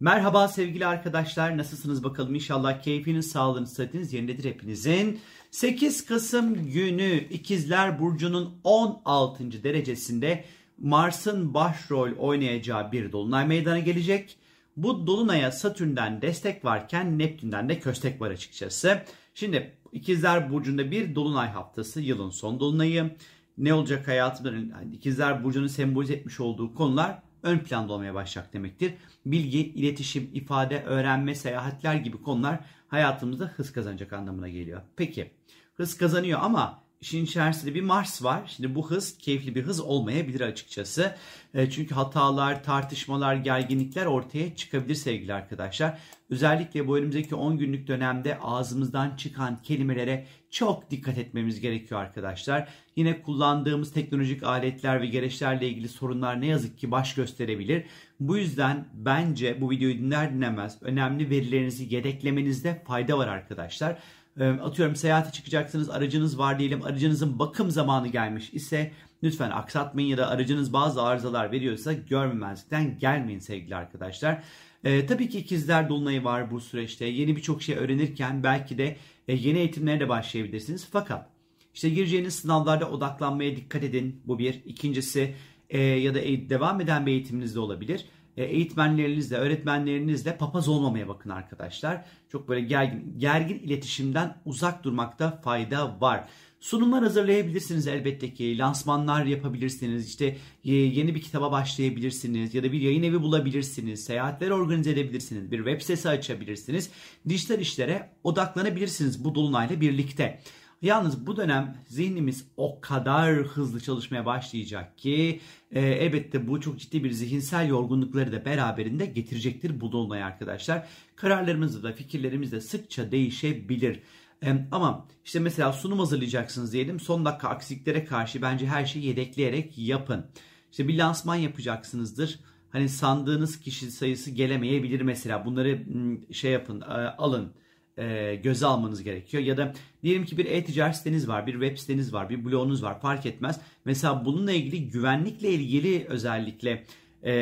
Merhaba sevgili arkadaşlar nasılsınız bakalım inşallah keyfiniz sağlığınız sıhhatiniz yerindedir hepinizin. 8 Kasım günü İkizler Burcu'nun 16. derecesinde Mars'ın başrol oynayacağı bir dolunay meydana gelecek. Bu dolunaya Satürn'den destek varken Neptün'den de köstek var açıkçası. Şimdi İkizler Burcu'nda bir dolunay haftası yılın son dolunayı. Ne olacak hayatımda? Yani İkizler Burcu'nun sembolize etmiş olduğu konular ön planda olmaya başlayacak demektir. Bilgi, iletişim, ifade, öğrenme, seyahatler gibi konular hayatımızda hız kazanacak anlamına geliyor. Peki hız kazanıyor ama işin içerisinde bir Mars var. Şimdi bu hız keyifli bir hız olmayabilir açıkçası. E, çünkü hatalar, tartışmalar, gerginlikler ortaya çıkabilir sevgili arkadaşlar. Özellikle bu önümüzdeki 10 günlük dönemde ağzımızdan çıkan kelimelere çok dikkat etmemiz gerekiyor arkadaşlar. Yine kullandığımız teknolojik aletler ve gereçlerle ilgili sorunlar ne yazık ki baş gösterebilir. Bu yüzden bence bu videoyu dinler dinlemez önemli verilerinizi yedeklemenizde fayda var arkadaşlar. Ee, atıyorum seyahate çıkacaksınız aracınız var diyelim aracınızın bakım zamanı gelmiş ise lütfen aksatmayın ya da aracınız bazı arızalar veriyorsa görmemezlikten gelmeyin sevgili arkadaşlar. Ee, tabii ki ikizler dolunayı var bu süreçte yeni birçok şey öğrenirken belki de e, yeni eğitimlere de başlayabilirsiniz fakat işte gireceğiniz sınavlarda odaklanmaya dikkat edin bu bir. İkincisi e, ya da devam eden bir eğitiminiz de olabilir e, eğitmenlerinizle, öğretmenlerinizle papaz olmamaya bakın arkadaşlar. Çok böyle gergin, gergin iletişimden uzak durmakta fayda var. Sunumlar hazırlayabilirsiniz elbette ki. Lansmanlar yapabilirsiniz. İşte e, yeni bir kitaba başlayabilirsiniz. Ya da bir yayın evi bulabilirsiniz. Seyahatler organize edebilirsiniz. Bir web sitesi açabilirsiniz. Dijital işlere odaklanabilirsiniz bu dolunayla birlikte. Yalnız bu dönem zihnimiz o kadar hızlı çalışmaya başlayacak ki e, elbette bu çok ciddi bir zihinsel yorgunlukları da beraberinde getirecektir bu dolunay arkadaşlar. Kararlarımız da fikirlerimiz de sıkça değişebilir. E, ama işte mesela sunum hazırlayacaksınız diyelim son dakika aksiliklere karşı bence her şeyi yedekleyerek yapın. İşte bir lansman yapacaksınızdır. Hani sandığınız kişi sayısı gelemeyebilir mesela. Bunları şey yapın, alın e, göze almanız gerekiyor. Ya da diyelim ki bir e-ticaret siteniz var, bir web siteniz var, bir blogunuz var fark etmez. Mesela bununla ilgili güvenlikle ilgili özellikle e,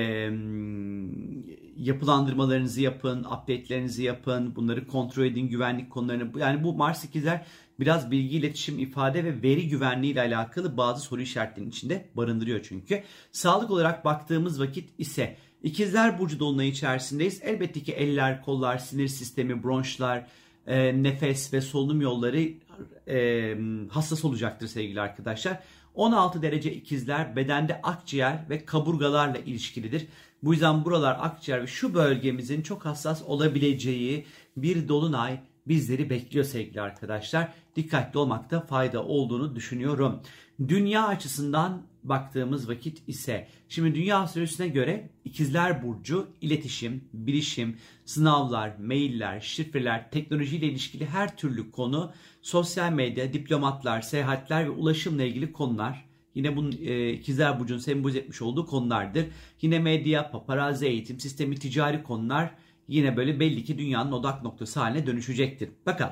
yapılandırmalarınızı yapın, update'lerinizi yapın, bunları kontrol edin, güvenlik konularını. Yani bu Mars 8'ler biraz bilgi, iletişim, ifade ve veri güvenliği ile alakalı bazı soru işaretlerinin içinde barındırıyor çünkü. Sağlık olarak baktığımız vakit ise İkizler Burcu dolunayı içerisindeyiz. Elbette ki eller, kollar, sinir sistemi, bronşlar, e, nefes ve solunum yolları e, hassas olacaktır sevgili arkadaşlar. 16 derece ikizler bedende akciğer ve kaburgalarla ilişkilidir. Bu yüzden buralar akciğer ve şu bölgemizin çok hassas olabileceği bir dolunay bizleri bekliyor sevgili arkadaşlar. Dikkatli olmakta fayda olduğunu düşünüyorum. Dünya açısından baktığımız vakit ise şimdi dünya astrolojisine göre ikizler burcu iletişim, bilişim, sınavlar, mailler, şifreler, teknolojiyle ilişkili her türlü konu, sosyal medya, diplomatlar, seyahatler ve ulaşımla ilgili konular Yine bunun e, ikizler burcunun sembolize etmiş olduğu konulardır. Yine medya, paparazzi eğitim, sistemi, ticari konular yine böyle belli ki dünyanın odak noktası haline dönüşecektir. Bakın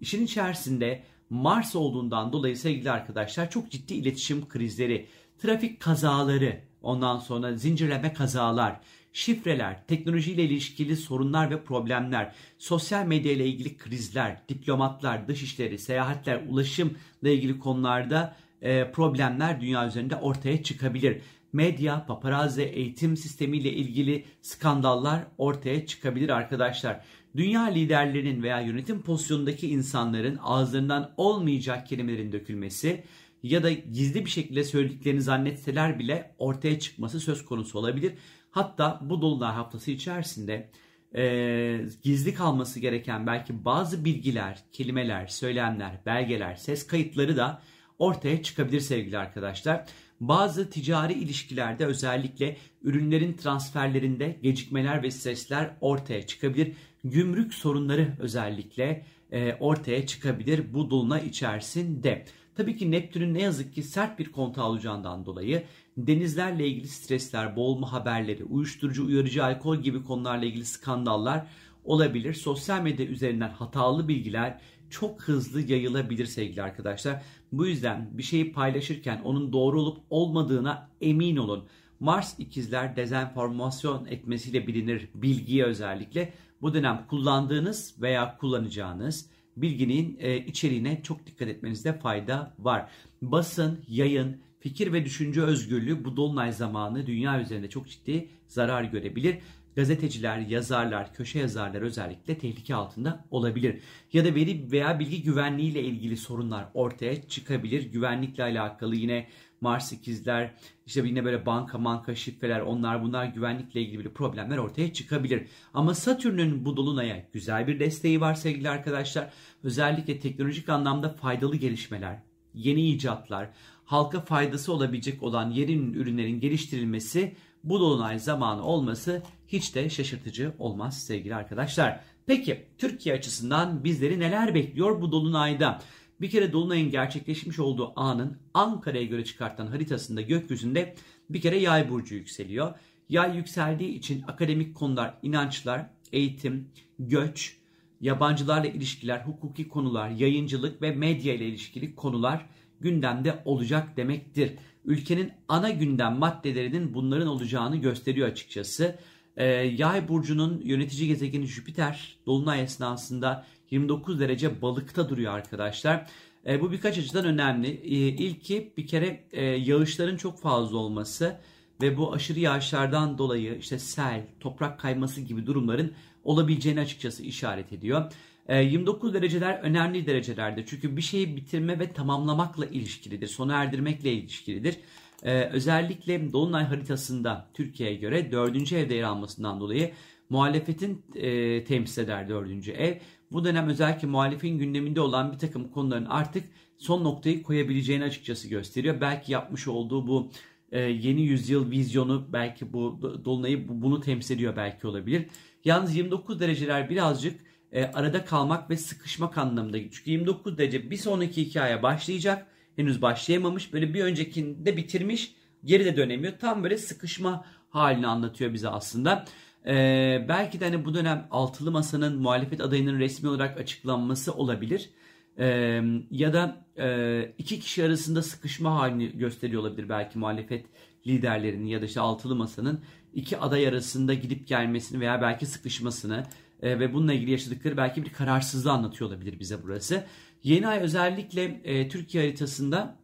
işin içerisinde Mars olduğundan dolayı sevgili arkadaşlar çok ciddi iletişim krizleri, trafik kazaları, ondan sonra zincirleme kazalar, şifreler, teknolojiyle ilişkili sorunlar ve problemler, sosyal medya ile ilgili krizler, diplomatlar, dışişleri, seyahatler, ulaşımla ilgili konularda e, problemler dünya üzerinde ortaya çıkabilir. Medya, paparazzi, eğitim sistemiyle ilgili skandallar ortaya çıkabilir arkadaşlar. Dünya liderlerinin veya yönetim pozisyonundaki insanların ağızlarından olmayacak kelimelerin dökülmesi ya da gizli bir şekilde söylediklerini zannetseler bile ortaya çıkması söz konusu olabilir. Hatta bu dolunay haftası içerisinde e, gizli kalması gereken belki bazı bilgiler, kelimeler, söylemler, belgeler, ses kayıtları da ortaya çıkabilir sevgili arkadaşlar. Bazı ticari ilişkilerde özellikle ürünlerin transferlerinde gecikmeler ve stresler ortaya çıkabilir. Gümrük sorunları özellikle e, ortaya çıkabilir bu dolunay içerisinde. Tabii ki Neptün'ün ne yazık ki sert bir kontağı olacağından dolayı denizlerle ilgili stresler, boğulma haberleri, uyuşturucu, uyarıcı, alkol gibi konularla ilgili skandallar olabilir. Sosyal medya üzerinden hatalı bilgiler çok hızlı yayılabilir sevgili arkadaşlar. Bu yüzden bir şeyi paylaşırken onun doğru olup olmadığına emin olun. Mars ikizler dezenformasyon etmesiyle bilinir bilgiyi özellikle. Bu dönem kullandığınız veya kullanacağınız bilginin e, içeriğine çok dikkat etmenizde fayda var. Basın, yayın, fikir ve düşünce özgürlüğü bu dolunay zamanı dünya üzerinde çok ciddi zarar görebilir. Gazeteciler, yazarlar, köşe yazarlar özellikle tehlike altında olabilir. Ya da veri veya bilgi güvenliği ile ilgili sorunlar ortaya çıkabilir. Güvenlikle alakalı yine Mars ikizler, işte yine böyle banka manka şifreler onlar bunlar güvenlikle ilgili problemler ortaya çıkabilir. Ama Satürn'ün bu dolunaya güzel bir desteği var sevgili arkadaşlar. Özellikle teknolojik anlamda faydalı gelişmeler, yeni icatlar, halka faydası olabilecek olan yeni ürünlerin geliştirilmesi bu dolunay zamanı olması hiç de şaşırtıcı olmaz sevgili arkadaşlar. Peki Türkiye açısından bizleri neler bekliyor bu dolunayda? Bir kere Dolunay'ın gerçekleşmiş olduğu anın Ankara'ya göre çıkartılan haritasında gökyüzünde bir kere yay burcu yükseliyor. Yay yükseldiği için akademik konular, inançlar, eğitim, göç, yabancılarla ilişkiler, hukuki konular, yayıncılık ve medya ile ilişkili konular gündemde olacak demektir. Ülkenin ana gündem maddelerinin bunların olacağını gösteriyor açıkçası. Ee, Yay burcunun yönetici gezegeni Jüpiter dolunay esnasında 29 derece balıkta duruyor arkadaşlar. E, bu birkaç açıdan önemli. E, ilki bir kere e, yağışların çok fazla olması ve bu aşırı yağışlardan dolayı işte sel, toprak kayması gibi durumların olabileceğini açıkçası işaret ediyor. E, 29 dereceler önemli derecelerde çünkü bir şeyi bitirme ve tamamlamakla ilişkilidir, sona erdirmekle ilişkilidir. Ee, özellikle Dolunay haritasında Türkiye'ye göre 4. evde yer almasından dolayı muhalefetin e, temsil eder 4. ev. Bu dönem özellikle muhalefin gündeminde olan bir takım konuların artık son noktayı koyabileceğini açıkçası gösteriyor. Belki yapmış olduğu bu e, yeni yüzyıl vizyonu belki bu Dolunay'ı bunu temsil ediyor belki olabilir. Yalnız 29 dereceler birazcık e, arada kalmak ve sıkışmak anlamında. Çünkü 29 derece bir sonraki hikaye başlayacak henüz başlayamamış. Böyle bir öncekinde bitirmiş geri de dönemiyor. Tam böyle sıkışma halini anlatıyor bize aslında. Ee, belki de hani bu dönem altılı masanın muhalefet adayının resmi olarak açıklanması olabilir. Ee, ya da e, iki kişi arasında sıkışma halini gösteriyor olabilir belki muhalefet liderlerinin ya da işte altılı masanın iki aday arasında gidip gelmesini veya belki sıkışmasını e, ve bununla ilgili yaşadıkları belki bir kararsızlığı anlatıyor olabilir bize burası. Yeni ay özellikle e, Türkiye haritasında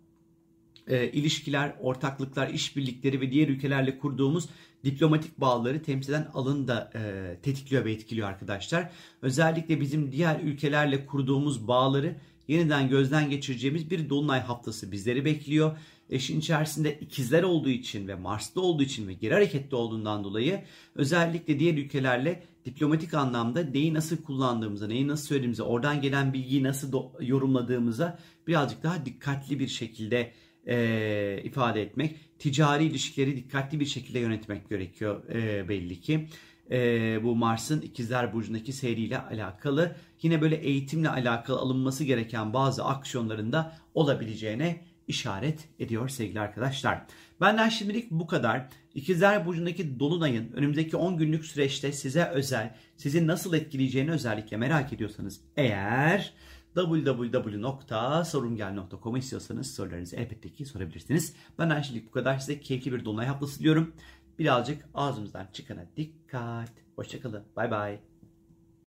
e, ilişkiler, ortaklıklar, işbirlikleri ve diğer ülkelerle kurduğumuz diplomatik bağları temsilen alın da e, tetikliyor ve etkiliyor arkadaşlar. Özellikle bizim diğer ülkelerle kurduğumuz bağları yeniden gözden geçireceğimiz bir dolunay haftası bizleri bekliyor. Eşin içerisinde ikizler olduğu için ve Mars'ta olduğu için ve geri hareketli olduğundan dolayı özellikle diğer ülkelerle diplomatik anlamda neyi nasıl kullandığımıza, neyi nasıl söylediğimize, oradan gelen bilgiyi nasıl yorumladığımıza birazcık daha dikkatli bir şekilde e, ifade etmek, ticari ilişkileri dikkatli bir şekilde yönetmek gerekiyor e, belli ki. E, bu Mars'ın ikizler burcundaki seyriyle alakalı yine böyle eğitimle alakalı alınması gereken bazı aksiyonlarında olabileceğine işaret ediyor sevgili arkadaşlar. Benden şimdilik bu kadar. İkizler Burcu'ndaki Dolunay'ın önümüzdeki 10 günlük süreçte size özel, sizi nasıl etkileyeceğini özellikle merak ediyorsanız eğer www.sorungel.com istiyorsanız sorularınızı elbette ki sorabilirsiniz. Benden şimdilik bu kadar. Size keyifli bir Dolunay haftası diliyorum. Birazcık ağzımızdan çıkana dikkat. Hoşçakalın. Bay bay.